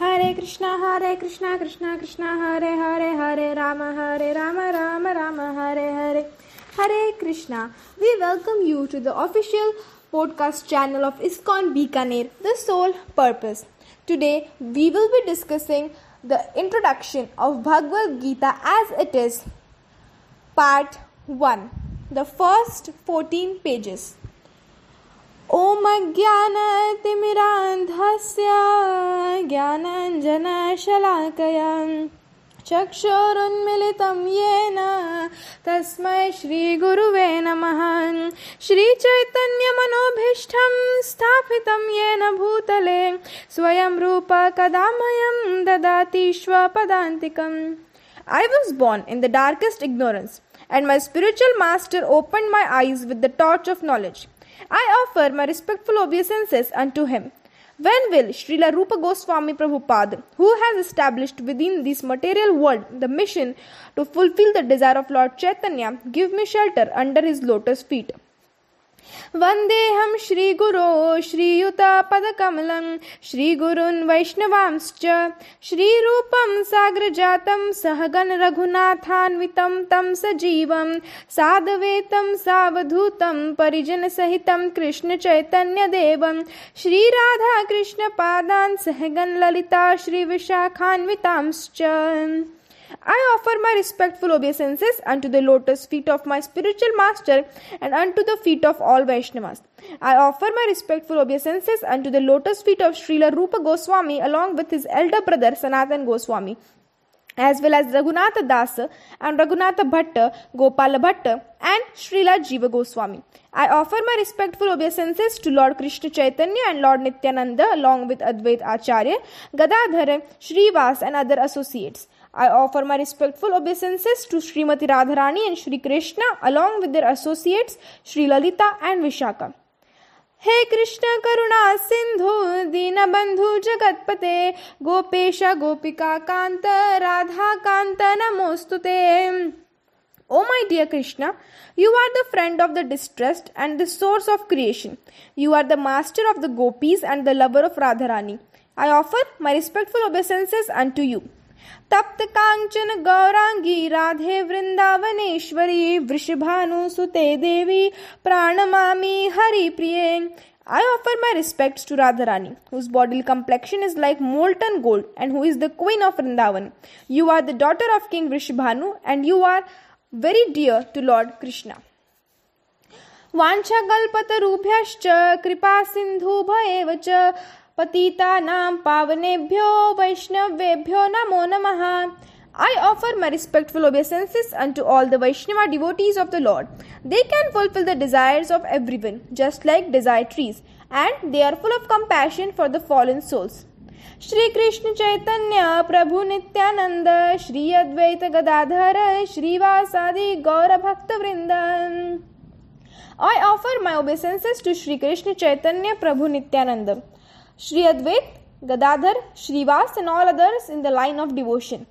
Hare Krishna, Hare Krishna, Krishna Krishna, Hare Hare, Hare Rama, Hare Rama, Rama Rama, Hare Hare. Hare Krishna. We welcome you to the official podcast channel of ISKCON Bikaner, The Sole Purpose. Today we will be discussing the introduction of Bhagavad Gita as it is, part 1, the first 14 pages. ॐ अज्ञानतिमिरान्धस्य ज्ञानाञ्जनशलाकया चक्षुरुन्मिलितं येन तस्मै श्रीगुरुवे नमः श्रीचैतन्यमनोभीष्टं स्थापितं येन भूतले स्वयं रूप कदा मह्यं ददाति स्वपदान्तिकम् I was born in the darkest ignorance, and my spiritual master opened my eyes with the torch of knowledge. I offer my respectful obeisances unto him. When will Srila Rupa Goswami Prabhupada, who has established within this material world the mission to fulfill the desire of Lord Chaitanya, give me shelter under his lotus feet? वन्देऽहं श्रीगुरो श्रीयुतपदकमलं श्रीगुरून् वैष्णवांश्च। श्रीरूपं साग्रजातं सहगण रघुनाथान्वितं, तं सजीवं। साधवेतं, सावधूतं परिजनसहितं कृष्णचैतन्यदेवं श्रीराधाकृष्णपादान् सहगण Lalita, श्रीविशाखान्वितांश्च। I offer my respectful obeisances unto the lotus feet of my spiritual master and unto the feet of all Vaishnavas. I offer my respectful obeisances unto the lotus feet of Srila Rupa Goswami along with his elder brother Sanatan Goswami as well as Raghunatha Dasa and Raghunatha Bhatta, Gopala Bhatta and Srila Jiva Goswami. I offer my respectful obeisances to Lord Krishna Chaitanya and Lord Nityananda along with Advait Acharya, Gadadhar, Srivas and other associates. I offer my respectful obeisances to Srimati Radharani and Sri Krishna along with their associates Sri Lalita and Vishaka. हे कृष्ण करुणा सिंधु दीनबंधु जगतपते गोपेश गोपिका कांत राधा कांत नमोस्तुते O my dear Krishna, you are the friend of the distressed and the source of creation. You are the master of the gopis and the lover of Radharani. I offer my respectful obeisances unto you. तप्त कांचन गौरांगी राधे वृंदावनेश्वरी वृषभानुसुते देवी प्राणमामी हरि प्रिय I offer my respects to Radharani, whose bodily complexion is like molten gold and who is the queen of Vrindavan. You are the daughter of King Vrishabhanu and you are very dear to Lord Krishna. वाञ्छाकल्पतरुभ्यश्च कृपा सिन्धुभयेव च पतितानां पावनेभ्यो वैष्णवेभ्यो नमो नमः I offer my respectful obeisances unto all the Vaishnava devotees of the Lord. They can fulfill the desires of everyone, just like desire trees, and they are full of compassion for the fallen souls. Shri Krishna Chaitanya प्रभु नित्यानंद श्री अद्वैत गदाधर श्रीवासादि गौर भक्त वृंद I offer my obeisances to Sri Krishna Chaitanya Prabhu Nityananda, Shri Advaita, Gadadhar, Srivas and all others in the line of devotion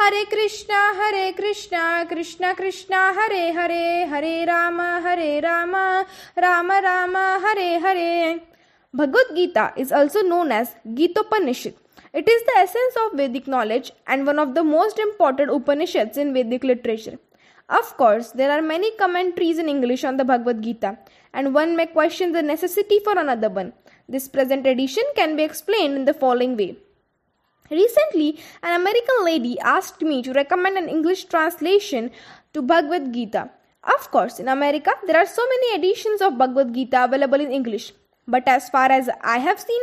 Hare Krishna Hare Krishna Krishna Krishna, Hare Hare Hare Ram Hare Ram Ram Ram, Hare Hare. Bhagavad Gita is also known as Gitopanishad it is the essence of Vedic knowledge and one of the most important Upanishad in Vedic literature of course there are many commentaries in English on the Bhagavad Gita and one may question the necessity for another one This present edition can be explained in the following way. Recently, an American lady asked me to recommend an English translation to Bhagavad Gita. Of course, in America, there are so many editions of Bhagavad Gita available in English. But as far as I have seen,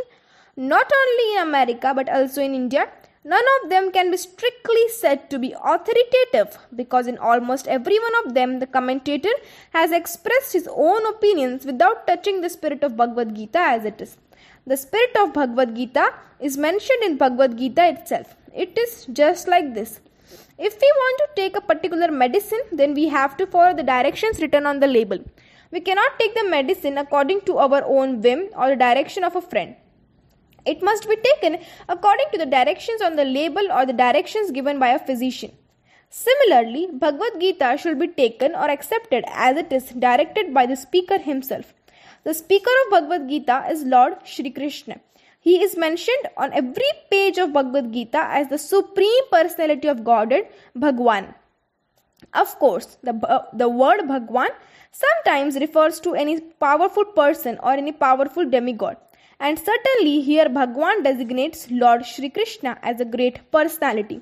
not only in America but also in India, none of them can be strictly said to be authoritative because in almost every one of them the commentator has expressed his own opinions without touching the spirit of Bhagavad Gita as it is. The spirit of Bhagavad Gita is mentioned in Bhagavad Gita itself. It is just like this. If we want to take a particular medicine, then we have to follow the directions written on the label. We cannot take the medicine according to our own whim or the direction of a friend. It must be taken according to the directions on the label or the directions given by a physician. Similarly, Bhagavad Gita should be taken or accepted as it is directed by the speaker himself. The speaker of Bhagavad Gita is Lord Shri Krishna. He is mentioned on every page of Bhagavad Gita as the Supreme Personality of Godhead, Bhagwan. Of course, the, uh, the word Bhagwan sometimes refers to any powerful person or any powerful demigod. And certainly here Bhagwan designates Lord Shri Krishna as a great personality.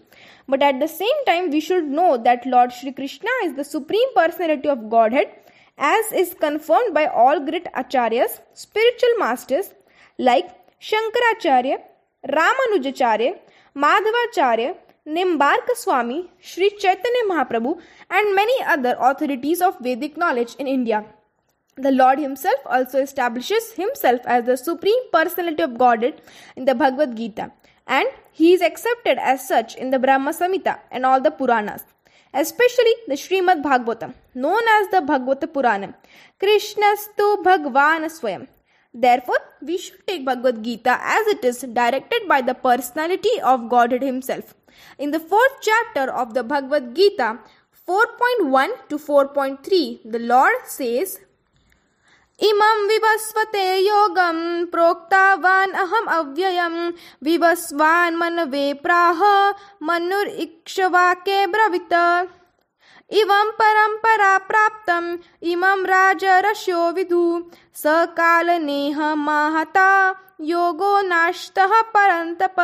But at the same time, we should know that Lord Shri Krishna is the supreme personality of Godhead, as is confirmed by all great acharyas, spiritual masters like Shankaracharya, Ramanujacharya, Madhavacharya, Nimbarka Swami, Sri Chaitanya Mahaprabhu, and many other authorities of Vedic knowledge in India. The Lord Himself also establishes Himself as the Supreme Personality of Godhead in the Bhagavad Gita, and He is accepted as such in the Brahma Samhita and all the Puranas, especially the Srimad Bhagavatam, known as the Bhagavata Puranam. Krishnastu Bhagwan Swayam. Therefore, we should take Bhagavad Gita as it is directed by the personality of Godhead Himself. In the fourth chapter of the Bhagavad Gita, 4.1 to 4.3, the Lord says, इमं विवस्वते योगं प्रोक्तावान् अहम् अव्ययं विवस्वान् मनवे प्राह मनुरिक्ष्वाके ब्रवीत। इवं परम्परा प्राप्तम्, इमं राजरश्यो विदु। स कालनेह महता, योगो नाश्तः परन्तप।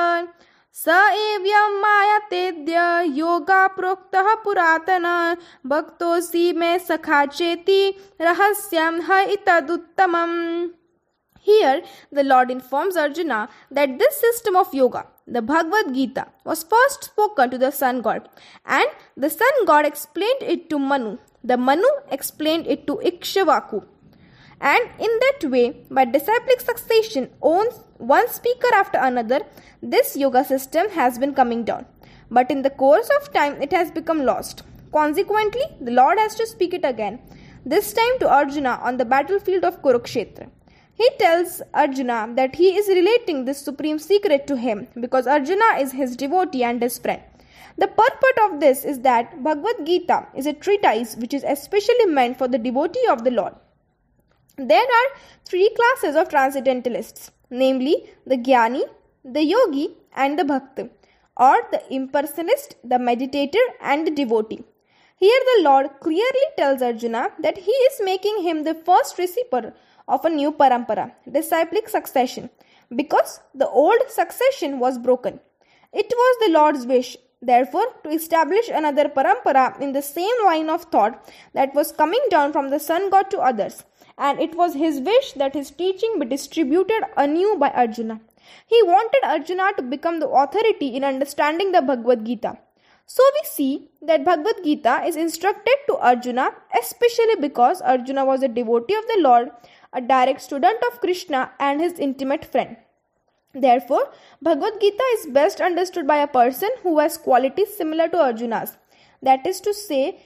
स एव्यं मायतेद्य योगा प्रोक्तः पुरातन भक्तोऽसि मे सखा चेति रहस्यं ह इतदुत्तमम् Here, the Lord informs Arjuna that this system of yoga, the Bhagavad Gita, was first spoken to the sun god, and the sun god explained it to Manu. The Manu explained it to Ikshvaku. And in that way, by disciplic succession, owns one speaker after another, this yoga system has been coming down. But in the course of time, it has become lost. Consequently, the Lord has to speak it again, this time to Arjuna on the battlefield of Kurukshetra. He tells Arjuna that he is relating this supreme secret to him because Arjuna is his devotee and his friend. The purport of this is that Bhagavad Gita is a treatise which is especially meant for the devotee of the Lord. There are three classes of transcendentalists, namely the Jnani, the Yogi, and the Bhakta, or the impersonalist, the meditator, and the devotee. Here the Lord clearly tells Arjuna that he is making him the first receiver of a new parampara, disciplic succession, because the old succession was broken. It was the Lord's wish, therefore, to establish another parampara in the same line of thought that was coming down from the sun god to others, and it was his wish that his teaching be distributed anew by Arjuna. He wanted Arjuna to become the authority in understanding the Bhagavad Gita. So we see that Bhagavad Gita is instructed to Arjuna, especially because Arjuna was a devotee of the Lord, a direct student of Krishna, and his intimate friend. Therefore, Bhagavad Gita is best understood by a person who has qualities similar to Arjuna's. That is to say,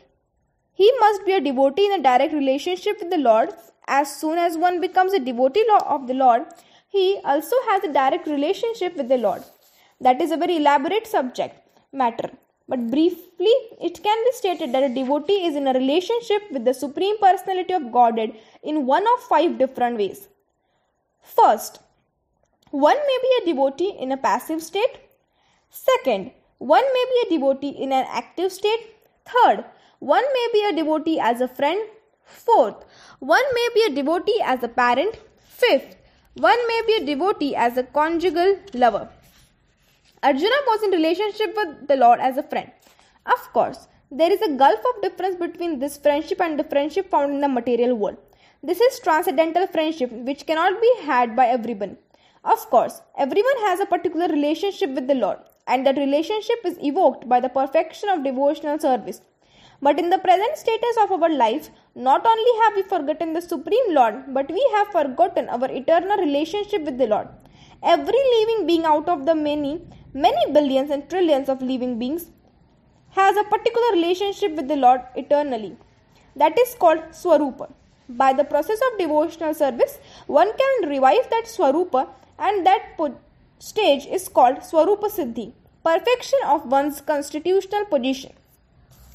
he must be a devotee in a direct relationship with the Lord. As soon as one becomes a devotee of the Lord, he also has a direct relationship with the Lord. That is a very elaborate subject matter. But briefly, it can be stated that a devotee is in a relationship with the Supreme Personality of Godhead in one of five different ways. First, one may be a devotee in a passive state. Second, one may be a devotee in an active state. Third, one may be a devotee as a friend. Fourth, one may be a devotee as a parent. Fifth, one may be a devotee as a conjugal lover. Arjuna was in relationship with the Lord as a friend. Of course, there is a gulf of difference between this friendship and the friendship found in the material world. This is transcendental friendship which cannot be had by everyone. Of course, everyone has a particular relationship with the Lord, and that relationship is evoked by the perfection of devotional service. But in the present status of our life, not only have we forgotten the Supreme Lord, but we have forgotten our eternal relationship with the Lord. Every living being out of the many, many billions and trillions of living beings has a particular relationship with the Lord eternally. That is called Swarupa. By the process of devotional service, one can revive that Swarupa, and that stage is called Swarupa Siddhi, perfection of one's constitutional position.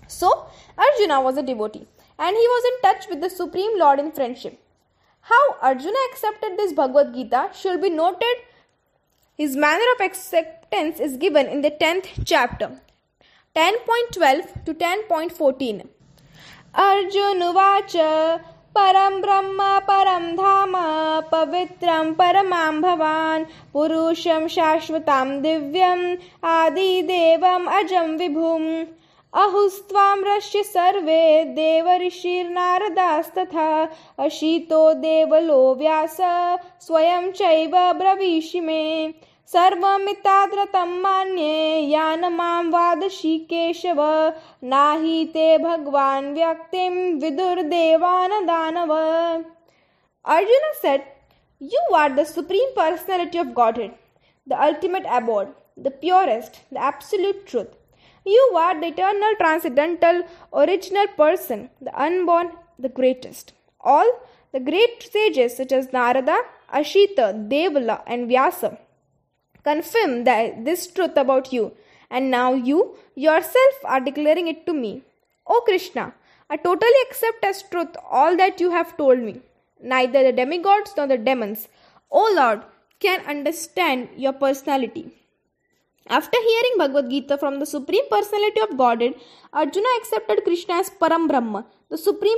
So, Arjuna was a devotee and he was in touch with the Supreme Lord in friendship. How Arjuna accepted this Bhagavad Gita should be noted His manner of acceptance is given in the 10th chapter, 10.12 to 10.14. अर्जुनुवाच परं ब्रह्म परं धाम पवित्रं परमां भवान् पुरुषं शाश्वतां दिव्यम् आदिदेवम् अजं विभुम् अहुस्ताम रश्य सर्वे देवऋषिर्नारदास्तथा अशीतो देवलो व्यास, स्वयं चैव ब्रवीषि मे। सर्वमिताद्रतं मान्ये, यान माँ वादशि केशव नाहि ते भगवान् व्यक्तिं विदुर्देवान् दानव Arjuna said you are the supreme personality of Godhead the ultimate abode the purest the absolute truth You are the eternal, transcendental, original person, the unborn, the greatest. All the great sages such as Narada, Ashita, Devala, and Vyasa confirm that this truth about you, and now you yourself are declaring it to me. O Krishna, I totally accept as truth all that you have told me. Neither the demigods nor the demons, O Lord, can understand your personality. After hearing Bhagavad Gita from the Supreme Personality of Godhead, Arjuna accepted Krishna as Param Brahma, the Supreme,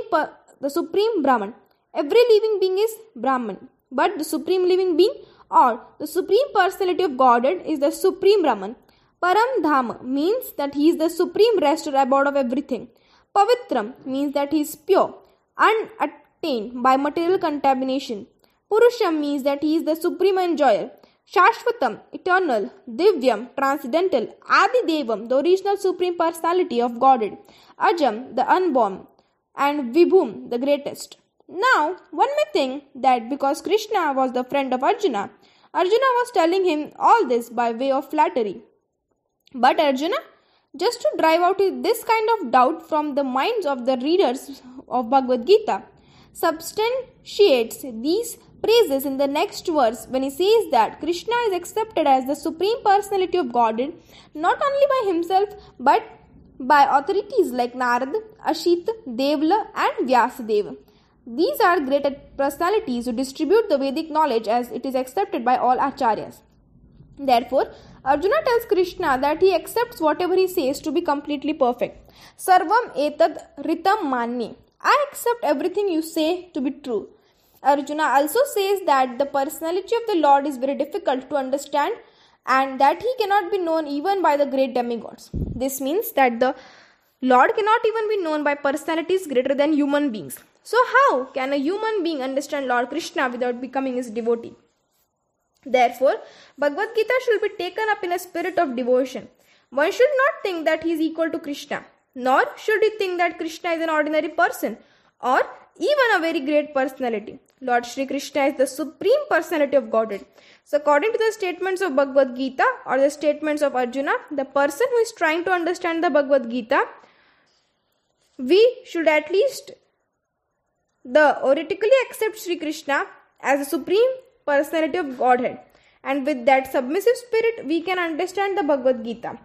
the Supreme Brahman. Every living being is Brahman, but the Supreme Living Being or the Supreme Personality of Godhead is the Supreme Brahman. Param Dham means that he is the supreme rest or abode of everything. Pavitram means that he is pure, unattained by material contamination. Purusham means that he is the supreme enjoyer. Shashvatam, eternal, Divyam, transcendental, Adi Devam, the original supreme personality of Godhead, Ajam, the unborn, and Vibhum, the greatest. Now, one may think that because Krishna was the friend of Arjuna, Arjuna was telling him all this by way of flattery. But Arjuna, just to drive out this kind of doubt from the minds of the readers of Bhagavad Gita, substantiates these praises in the next verse when he says that Krishna is accepted as the supreme personality of Godhead not only by himself but by authorities like Narad, Ashit, Devla, and Vyasadeva. These are great personalities who distribute the Vedic knowledge as it is accepted by all acharyas. Therefore, Arjuna tells Krishna that he accepts whatever he says to be completely perfect. Sarvam etad ritam manye. I accept everything you say to be true. Arjuna also says that the personality of the Lord is very difficult to understand and that he cannot be known even by the great demigods. This means that the Lord cannot even be known by personalities greater than human beings. So, how can a human being understand Lord Krishna without becoming his devotee? Therefore, Bhagavad Gita should be taken up in a spirit of devotion. One should not think that he is equal to Krishna, nor should he think that Krishna is an ordinary person or even a very great personality. Lord Shri Krishna is the supreme personality of Godhead. So, according to the statements of Bhagavad Gita or the statements of Arjuna, the person who is trying to understand the Bhagavad Gita, we should at least the theoretically accept Shri Krishna as the supreme personality of Godhead. And with that submissive spirit, we can understand the Bhagavad Gita.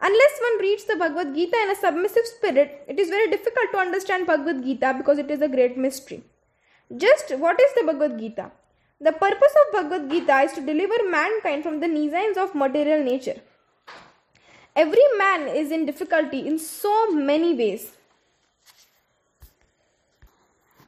Unless one reads the Bhagavad Gita in a submissive spirit, it is very difficult to understand Bhagavad Gita because it is a great mystery. Just what is the Bhagavad Gita? The purpose of Bhagavad Gita is to deliver mankind from the nescience of material nature. Every man is in difficulty in so many ways.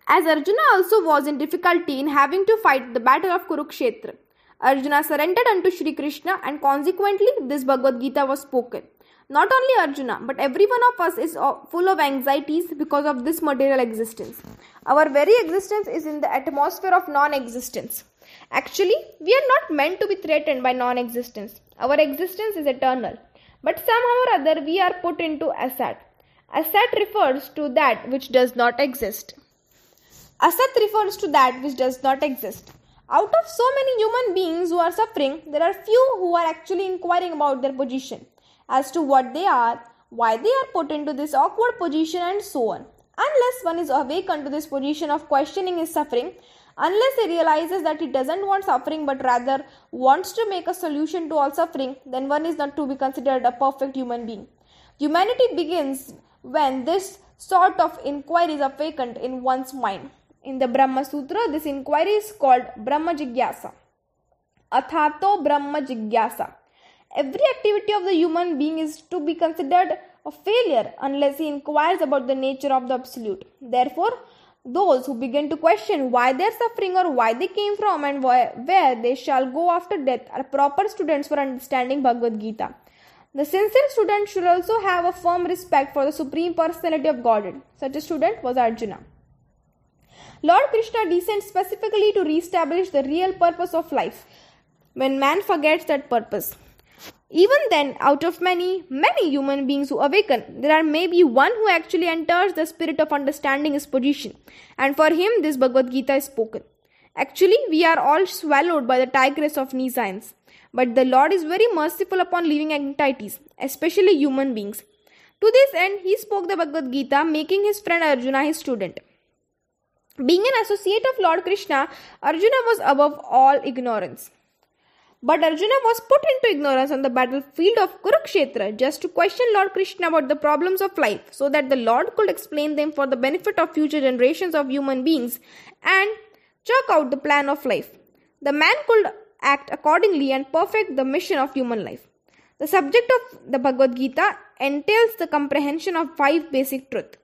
As Arjuna also was in difficulty in having to fight the battle of Kurukshetra, Arjuna surrendered unto Sri Krishna and consequently this Bhagavad Gita was spoken. Not only Arjuna, but every one of us is full of anxieties because of this material existence. Our very existence is in the atmosphere of non existence. Actually, we are not meant to be threatened by non existence. Our existence is eternal. But somehow or other, we are put into asat. Asat refers to that which does not exist. Asat refers to that which does not exist. Out of so many human beings who are suffering, there are few who are actually inquiring about their position as to what they are, why they are put into this awkward position, and so on. Unless one is awakened to this position of questioning his suffering, unless he realizes that he doesn't want suffering but rather wants to make a solution to all suffering, then one is not to be considered a perfect human being. Humanity begins when this sort of inquiry is awakened in one's mind. In the Brahma Sutra, this inquiry is called Brahma Jigyasa. Athato Brahma Jigyasa. Every activity of the human being is to be considered a failure unless he inquires about the nature of the absolute. Therefore, those who begin to question why they are suffering or why they came from and where they shall go after death are proper students for understanding Bhagavad Gita. The sincere student should also have a firm respect for the Supreme Personality of Godhead. Such a student was Arjuna. Lord Krishna descends specifically to re-establish the real purpose of life when man forgets that purpose. Even then, out of many, many human beings who awaken, there are maybe one who actually enters the spirit of understanding his position, and for him this Bhagavad Gita is spoken. Actually, we are all swallowed by the tigress of nescience, but the Lord is very merciful upon living entities, especially human beings. To this end, he spoke the Bhagavad Gita, making his friend Arjuna his student. Being an associate of Lord Krishna, Arjuna was above all ignorance. But Arjuna was put into ignorance on the battlefield of Kurukshetra just to question Lord Krishna about the problems of life so that the Lord could explain them for the benefit of future generations of human beings and chalk out the plan of life. The man could act accordingly and perfect the mission of human life. The subject of the Bhagavad Gita entails the comprehension of five basic truths.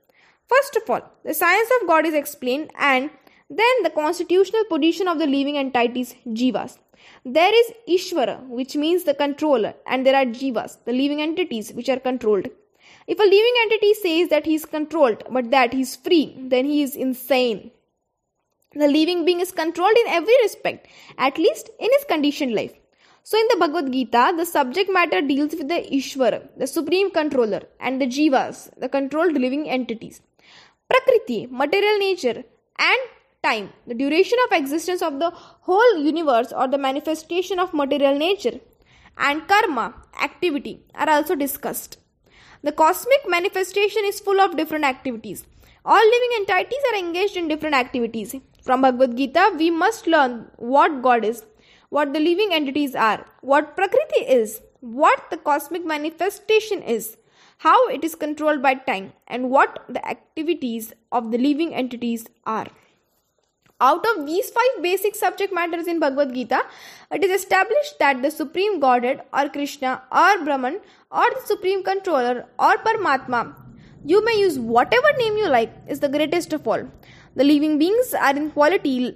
First of all, the science of God is explained and then the constitutional position of the living entities, jivas. There is Ishvara, which means the controller, and there are Jivas, the living entities which are controlled. If a living entity says that he is controlled but that he is free, then he is insane. The living being is controlled in every respect, at least in his conditioned life. So, in the Bhagavad Gita, the subject matter deals with the Ishvara, the supreme controller, and the Jivas, the controlled living entities. Prakriti, material nature, and time, the duration of existence of the whole universe or the manifestation of material nature, and karma, activity, are also discussed. The cosmic manifestation is full of different activities. All living entities are engaged in different activities. From Bhagavad Gita, we must learn what God is, what the living entities are, what Prakriti is, what the cosmic manifestation is, how it is controlled by time, and what the activities of the living entities are. Out of these five basic subject matters in Bhagavad Gita, it is established that the Supreme Godhead or Krishna or Brahman or the Supreme Controller or Paramatma, you may use whatever name you like, is the greatest of all. The living beings are in quality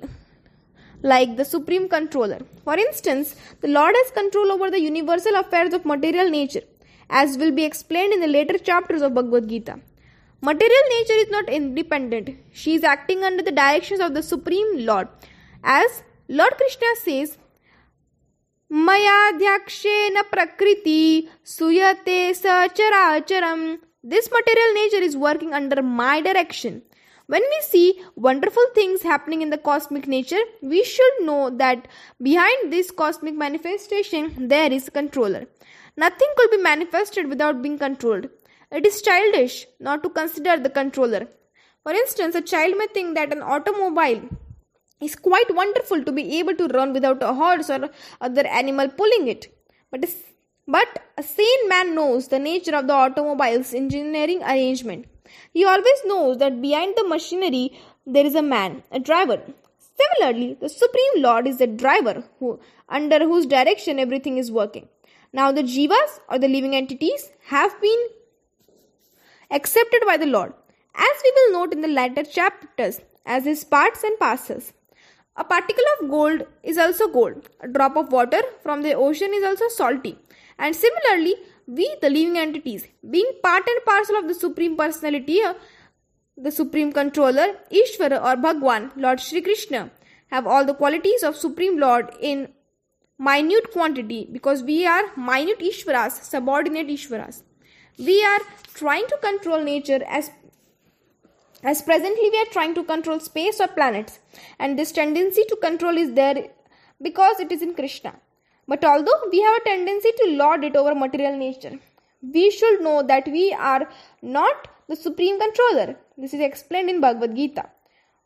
like the Supreme Controller. For instance, the Lord has control over the universal affairs of material nature, as will be explained in the later chapters of Bhagavad Gita. Material nature is not independent. She is acting under the directions of the Supreme Lord. As Lord Krishna says, Mayadhyakshena prakriti suyate sacharacharam. This material nature is working under my direction. When we see wonderful things happening in the cosmic nature, we should know that behind this cosmic manifestation there is a controller. Nothing could be manifested without being controlled. It is childish not to consider the controller. For instance, a child may think that an automobile is quite wonderful to be able to run without a horse or other animal pulling it. But a, but a sane man knows the nature of the automobile's engineering arrangement. He always knows that behind the machinery there is a man, a driver. Similarly, the Supreme Lord is the driver who, under whose direction everything is working. Now, the jivas or the living entities have been accepted by the Lord, as we will note in the later chapters, as his parts and parcels. A particle of gold is also gold. A drop of water from the ocean is also salty. And similarly, we, the living entities, being part and parcel of the Supreme Personality, uh, the Supreme Controller, Ishvara or Bhagwan, Lord Shri Krishna, have all the qualities of Supreme Lord in minute quantity because we are minute Ishvaras, subordinate Ishvaras. We are trying to control nature as as presently we are trying to control space or planets. And this tendency to control is there because it is in krishna. But although we have a tendency to lord it over material nature we should know that we are not the supreme controller. This is explained in bhagavad gita.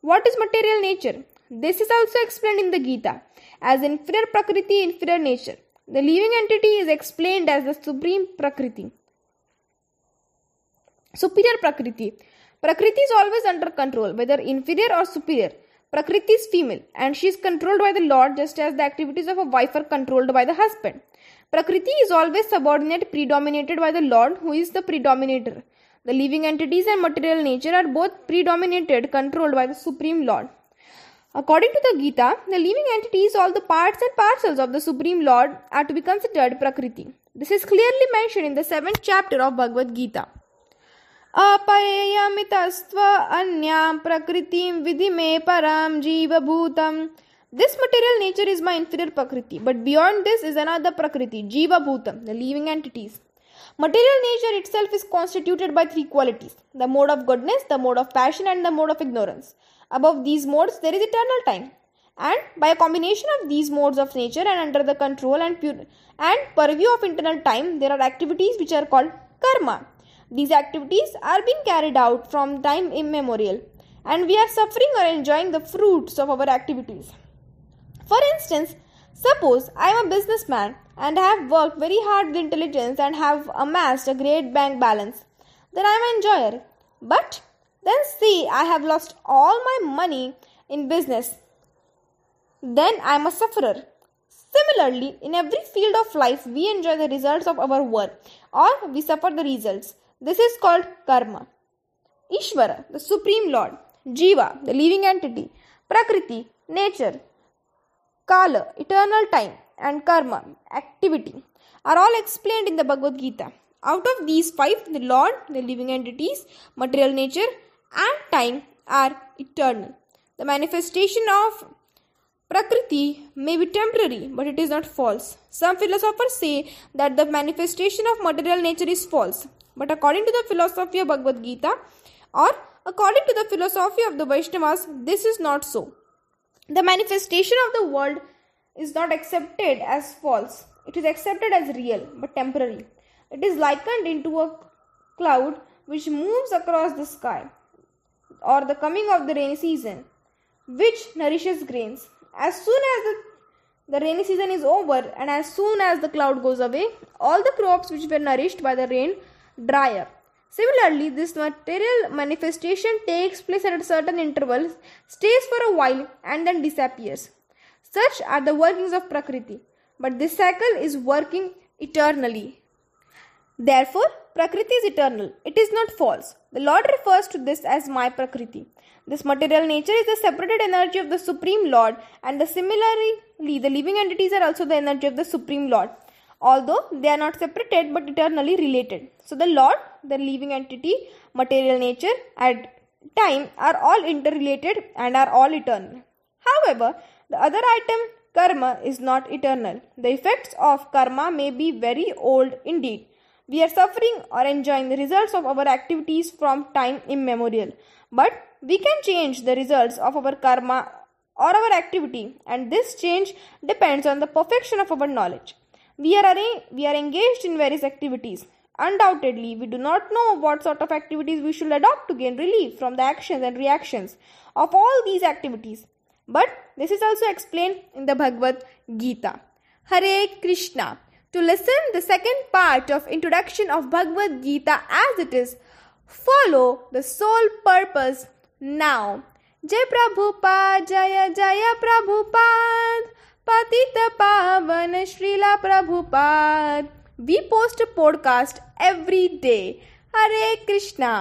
What is material nature? This is also explained in the gita as inferior prakriti inferior nature. The living entity is explained as the supreme prakriti Superior Prakriti. Prakriti is always under control, whether inferior or superior. Prakriti is female and she is controlled by the Lord just as the activities of a wife are controlled by the husband. Prakriti is always subordinate, predominated by the Lord, who is the predominator. The living entities and material nature are both predominated, controlled by the Supreme Lord. According to the Gita, the living entities, all the parts and parcels of the Supreme Lord, are to be considered Prakriti. This is clearly mentioned in the seventh chapter of Bhagavad Gita. अपययमितस्त्व अन्यां प्रकृतिं विधि मे param jiva bhutam. This material nature is my inferior Prakriti, but beyond this is another Prakriti, Jiva Bhutam, the living entities. Material nature itself is constituted by three qualities the mode of goodness, the mode of passion, and the mode of ignorance. Above these modes, there is eternal time. And by a combination of these modes of nature and under the control and, pure, and purview of internal time, there are activities which are called karma. These activities are being carried out from time immemorial, and we are suffering or enjoying the fruits of our activities. For instance, suppose I am a businessman and I have worked very hard with intelligence and have amassed a great bank balance. Then I am an enjoyer. But then see, I have lost all my money in business. Then I am a sufferer. Similarly, in every field of life, we enjoy the results of our work or we suffer the results. This is called karma. Ishvara, the Supreme Lord, Jiva, the living entity, Prakriti, nature, Kala, eternal time, and Karma, activity, are all explained in the Bhagavad Gita. Out of these five, the Lord, the living entities, material nature, and time are eternal. The manifestation of Prakriti may be temporary, but it is not false. Some philosophers say that the manifestation of material nature is false. But according to the philosophy of Bhagavad Gita, or according to the philosophy of the Vaishnavas, this is not so. The manifestation of the world is not accepted as false, it is accepted as real but temporary. It is likened into a cloud which moves across the sky, or the coming of the rainy season, which nourishes grains. As soon as the, the rainy season is over, and as soon as the cloud goes away, all the crops which were nourished by the rain up. Similarly, this material manifestation takes place at certain intervals, stays for a while, and then disappears. Such are the workings of Prakriti, but this cycle is working eternally. Therefore, Prakriti is eternal. It is not false. The Lord refers to this as my Prakriti. This material nature is the separated energy of the Supreme Lord, and the similarly, the living entities are also the energy of the Supreme Lord although they are not separated but eternally related. So, the Lord, the living entity, material nature, and time are all interrelated and are all eternal. However, the other item, karma, is not eternal. The effects of karma may be very old indeed. We are suffering or enjoying the results of our activities from time immemorial. But we can change the results of our karma or our activity, and this change depends on the perfection of our knowledge. We are, we are engaged in various activities. Undoubtedly, we do not know what sort of activities we should adopt to gain relief from the actions and reactions of all these activities. But this is also explained in the Bhagavad Gita. Hare Krishna. To listen the second part of introduction of Bhagavad Gita as it is, follow the sole purpose now. Jai Prabhupada, Jaya Jaya Prabhupada. पतित पावन Srila Prabhupada. We post podcast every day Hare Krishna